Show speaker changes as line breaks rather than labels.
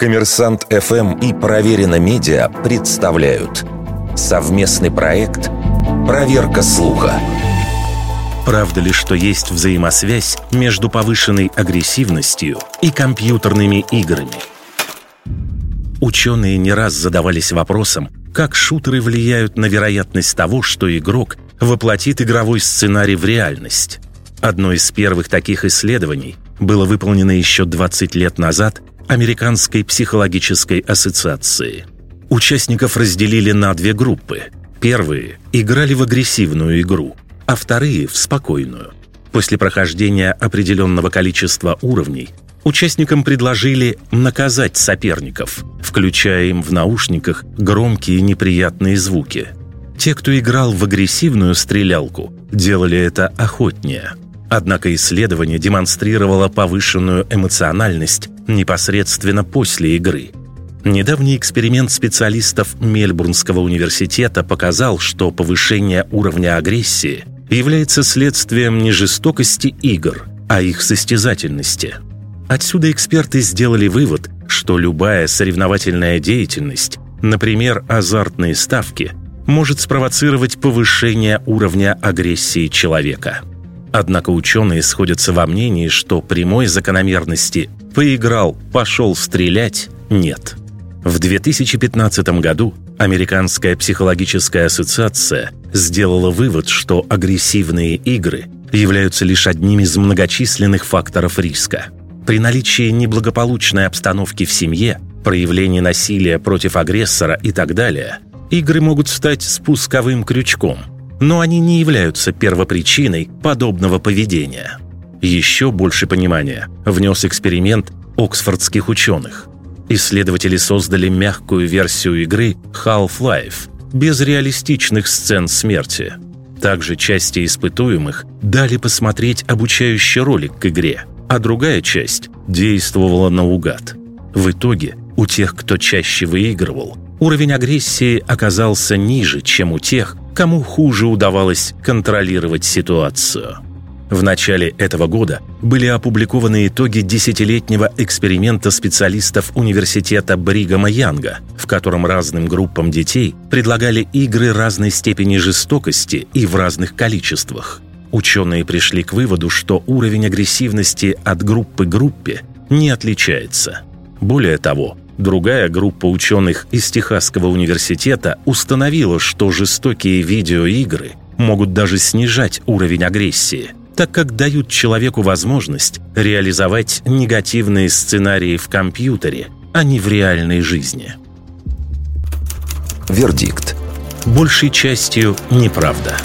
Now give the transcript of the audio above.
Коммерсант ФМ и Проверено Медиа представляют совместный проект «Проверка слуха».
Правда ли, что есть взаимосвязь между повышенной агрессивностью и компьютерными играми? Ученые не раз задавались вопросом, как шутеры влияют на вероятность того, что игрок воплотит игровой сценарий в реальность. Одно из первых таких исследований было выполнено еще 20 лет назад Американской психологической ассоциации. Участников разделили на две группы. Первые играли в агрессивную игру, а вторые – в спокойную. После прохождения определенного количества уровней участникам предложили наказать соперников, включая им в наушниках громкие неприятные звуки. Те, кто играл в агрессивную стрелялку, делали это охотнее – Однако исследование демонстрировало повышенную эмоциональность непосредственно после игры. Недавний эксперимент специалистов Мельбурнского университета показал, что повышение уровня агрессии является следствием не жестокости игр, а их состязательности. Отсюда эксперты сделали вывод, что любая соревновательная деятельность, например, азартные ставки, может спровоцировать повышение уровня агрессии человека – Однако ученые сходятся во мнении, что прямой закономерности «поиграл, пошел стрелять» нет. В 2015 году Американская психологическая ассоциация сделала вывод, что агрессивные игры являются лишь одним из многочисленных факторов риска. При наличии неблагополучной обстановки в семье, проявлении насилия против агрессора и так далее, игры могут стать спусковым крючком – но они не являются первопричиной подобного поведения. Еще больше понимания внес эксперимент оксфордских ученых. Исследователи создали мягкую версию игры Half-Life без реалистичных сцен смерти. Также части испытуемых дали посмотреть обучающий ролик к игре, а другая часть действовала наугад. В итоге у тех, кто чаще выигрывал, уровень агрессии оказался ниже, чем у тех, кому хуже удавалось контролировать ситуацию. В начале этого года были опубликованы итоги десятилетнего эксперимента специалистов университета Бригама Янга, в котором разным группам детей предлагали игры разной степени жестокости и в разных количествах. Ученые пришли к выводу, что уровень агрессивности от группы к группе не отличается. Более того, Другая группа ученых из Техасского университета установила, что жестокие видеоигры могут даже снижать уровень агрессии, так как дают человеку возможность реализовать негативные сценарии в компьютере, а не в реальной жизни.
Вердикт.
Большей частью неправда.